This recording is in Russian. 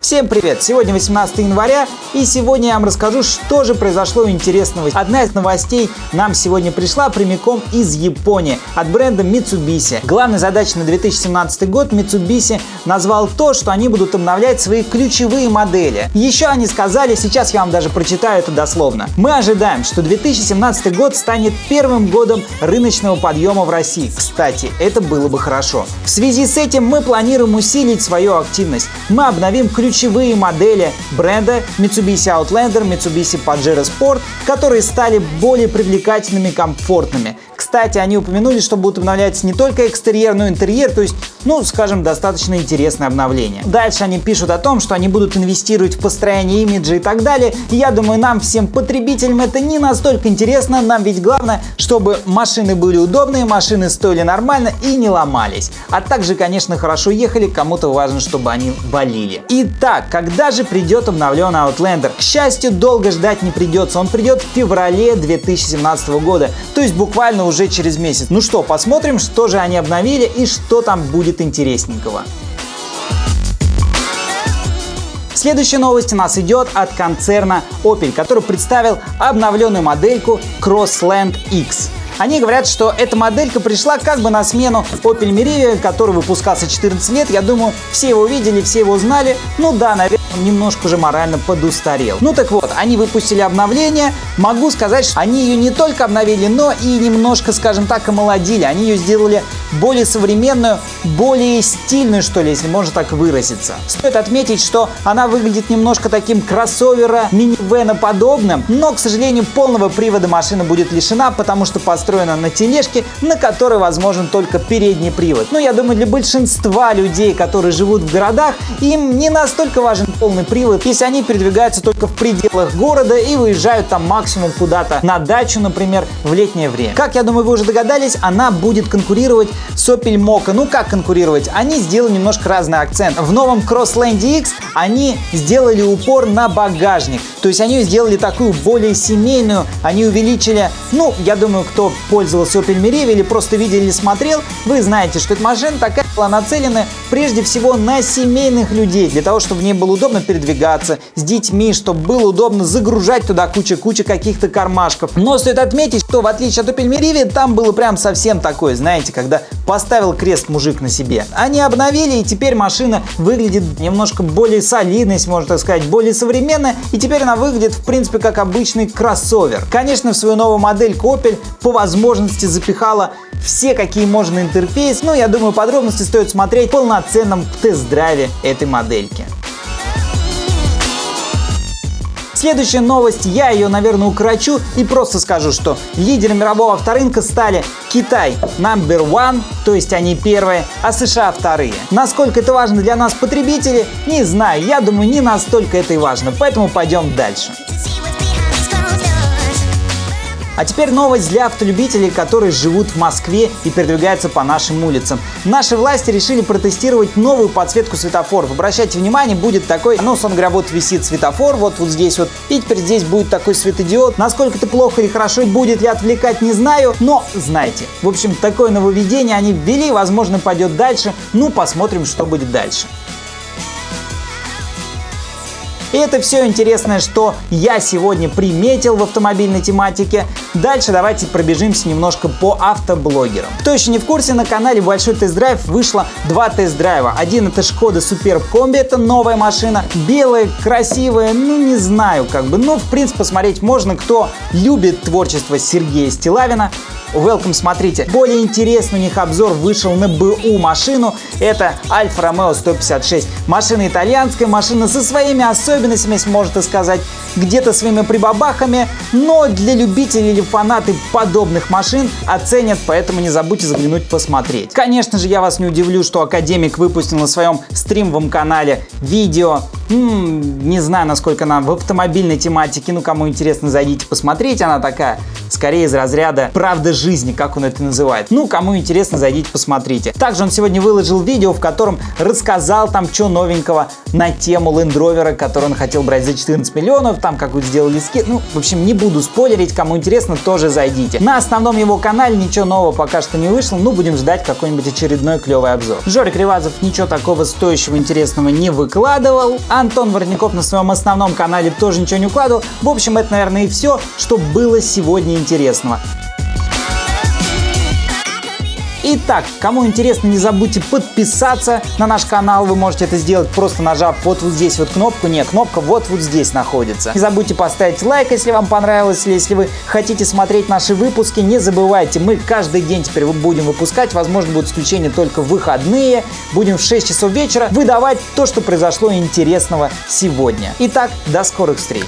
Всем привет! Сегодня 18 января и сегодня я вам расскажу, что же произошло интересного. Одна из новостей нам сегодня пришла прямиком из Японии от бренда Mitsubishi. Главной задачей на 2017 год Mitsubishi назвал то, что они будут обновлять свои ключевые модели. Еще они сказали, сейчас я вам даже прочитаю это дословно. Мы ожидаем, что 2017 год станет первым годом рыночного подъема в России. Кстати, это было бы хорошо. В связи с этим мы планируем усилить свою активность. Мы обновим ключ ключевые модели бренда Mitsubishi Outlander, Mitsubishi Pajero Sport, которые стали более привлекательными и комфортными. Кстати, они упомянули, что будут обновлять не только экстерьер, но и интерьер, то есть, ну, скажем, достаточно интересное обновление. Дальше они пишут о том, что они будут инвестировать в построение имиджа и так далее. И я думаю, нам всем потребителям это не настолько интересно. Нам ведь главное, чтобы машины были удобные, машины стоили нормально и не ломались. А также, конечно, хорошо ехали, кому-то важно, чтобы они болели. Итак, когда же придет обновленный Outlander? К счастью, долго ждать не придется. Он придет в феврале 2017 года, то есть буквально уже через месяц. Ну что, посмотрим, что же они обновили и что там будет интересненького. Следующая новость у нас идет от концерна Opel, который представил обновленную модельку Crossland X. Они говорят, что эта моделька пришла как бы на смену Opel Meriva, который выпускался 14 лет. Я думаю, все его видели, все его знали. Ну да, наверное, немножко уже морально подустарел. Ну так вот, они выпустили обновление. Могу сказать, что они ее не только обновили, но и немножко, скажем так, омолодили. Они ее сделали более современную, более стильную, что ли, если можно так выразиться. Стоит отметить, что она выглядит немножко таким кроссовера минивэна подобным, но, к сожалению, полного привода машина будет лишена, потому что по построена на тележке, на которой возможен только передний привод. Но я думаю, для большинства людей, которые живут в городах, им не настолько важен полный привод, если они передвигаются только в пределах города и выезжают там максимум куда-то на дачу, например, в летнее время. Как я думаю, вы уже догадались, она будет конкурировать с Opel Mokka. Ну как конкурировать? Они сделали немножко разный акцент. В новом Crossland X они сделали упор на багажник. То есть они сделали такую более семейную, они увеличили, ну, я думаю, кто пользовался Opel Meriva или просто видел или смотрел, вы знаете, что эта машина такая была нацелена прежде всего на семейных людей, для того, чтобы в ней было удобно передвигаться с детьми, чтобы было удобно загружать туда куча-куча каких-то кармашков. Но стоит отметить, что в отличие от Opel Meriva, там было прям совсем такое, знаете, когда поставил крест мужик на себе. Они обновили, и теперь машина выглядит немножко более солидной, можно так сказать, более современная, и теперь она выглядит, в принципе, как обычный кроссовер. Конечно, в свою новую модельку Opel по возможности запихала все, какие можно интерфейс, но я думаю, подробности стоит смотреть в полноценном тест-драйве этой модельки. Следующая новость, я ее, наверное, укорочу и просто скажу, что лидером мирового авторынка стали Китай number one, то есть они первые, а США вторые. Насколько это важно для нас, потребителей, не знаю, я думаю, не настолько это и важно, поэтому пойдем дальше. А теперь новость для автолюбителей, которые живут в Москве и передвигаются по нашим улицам. Наши власти решили протестировать новую подсветку светофоров. Обращайте внимание, будет такой, ну, он вот висит светофор, вот, вот здесь вот, и теперь здесь будет такой светодиод. Насколько это плохо или хорошо, будет ли отвлекать, не знаю, но знайте. В общем, такое нововведение они ввели, возможно, пойдет дальше. Ну, посмотрим, что будет дальше. И это все интересное, что я сегодня приметил в автомобильной тематике. Дальше давайте пробежимся немножко по автоблогерам. Кто еще не в курсе, на канале Большой тест-драйв вышло два тест-драйва. Один это Шкода Superb Комби, это новая машина, белая, красивая, ну не знаю как бы, но в принципе посмотреть можно, кто любит творчество Сергея Стилавина. Welcome, смотрите. Более интересный у них обзор вышел на БУ машину. Это Альфа Ромео 156. Машина итальянская, машина со своими особенностями, если можно сказать, где-то своими прибабахами, но для любителей или фанаты подобных машин оценят, поэтому не забудьте заглянуть посмотреть. Конечно же, я вас не удивлю, что Академик выпустил на своем стримовом канале видео М-м, не знаю, насколько она в автомобильной тематике. Ну, кому интересно, зайдите посмотреть. Она такая, скорее из разряда правда жизни, как он это называет. Ну, кому интересно, зайдите посмотрите. Также он сегодня выложил видео, в котором рассказал там, что новенького на тему Land Rover, который он хотел брать за 14 миллионов, там какую-то сделали скид. Ну, в общем, не буду спойлерить, кому интересно, тоже зайдите. На основном его канале ничего нового пока что не вышло, ну, будем ждать какой-нибудь очередной клевый обзор. Жорик Ривазов ничего такого стоящего, интересного не выкладывал, а Антон Воротников на своем основном канале тоже ничего не укладывал. В общем, это, наверное, и все, что было сегодня интересного. Итак, кому интересно, не забудьте подписаться на наш канал. Вы можете это сделать просто нажав вот вот здесь вот кнопку. Нет, кнопка вот вот здесь находится. Не забудьте поставить лайк, если вам понравилось. Если вы хотите смотреть наши выпуски, не забывайте, мы каждый день теперь будем выпускать. Возможно, будут исключения только в выходные. Будем в 6 часов вечера выдавать то, что произошло интересного сегодня. Итак, до скорых встреч!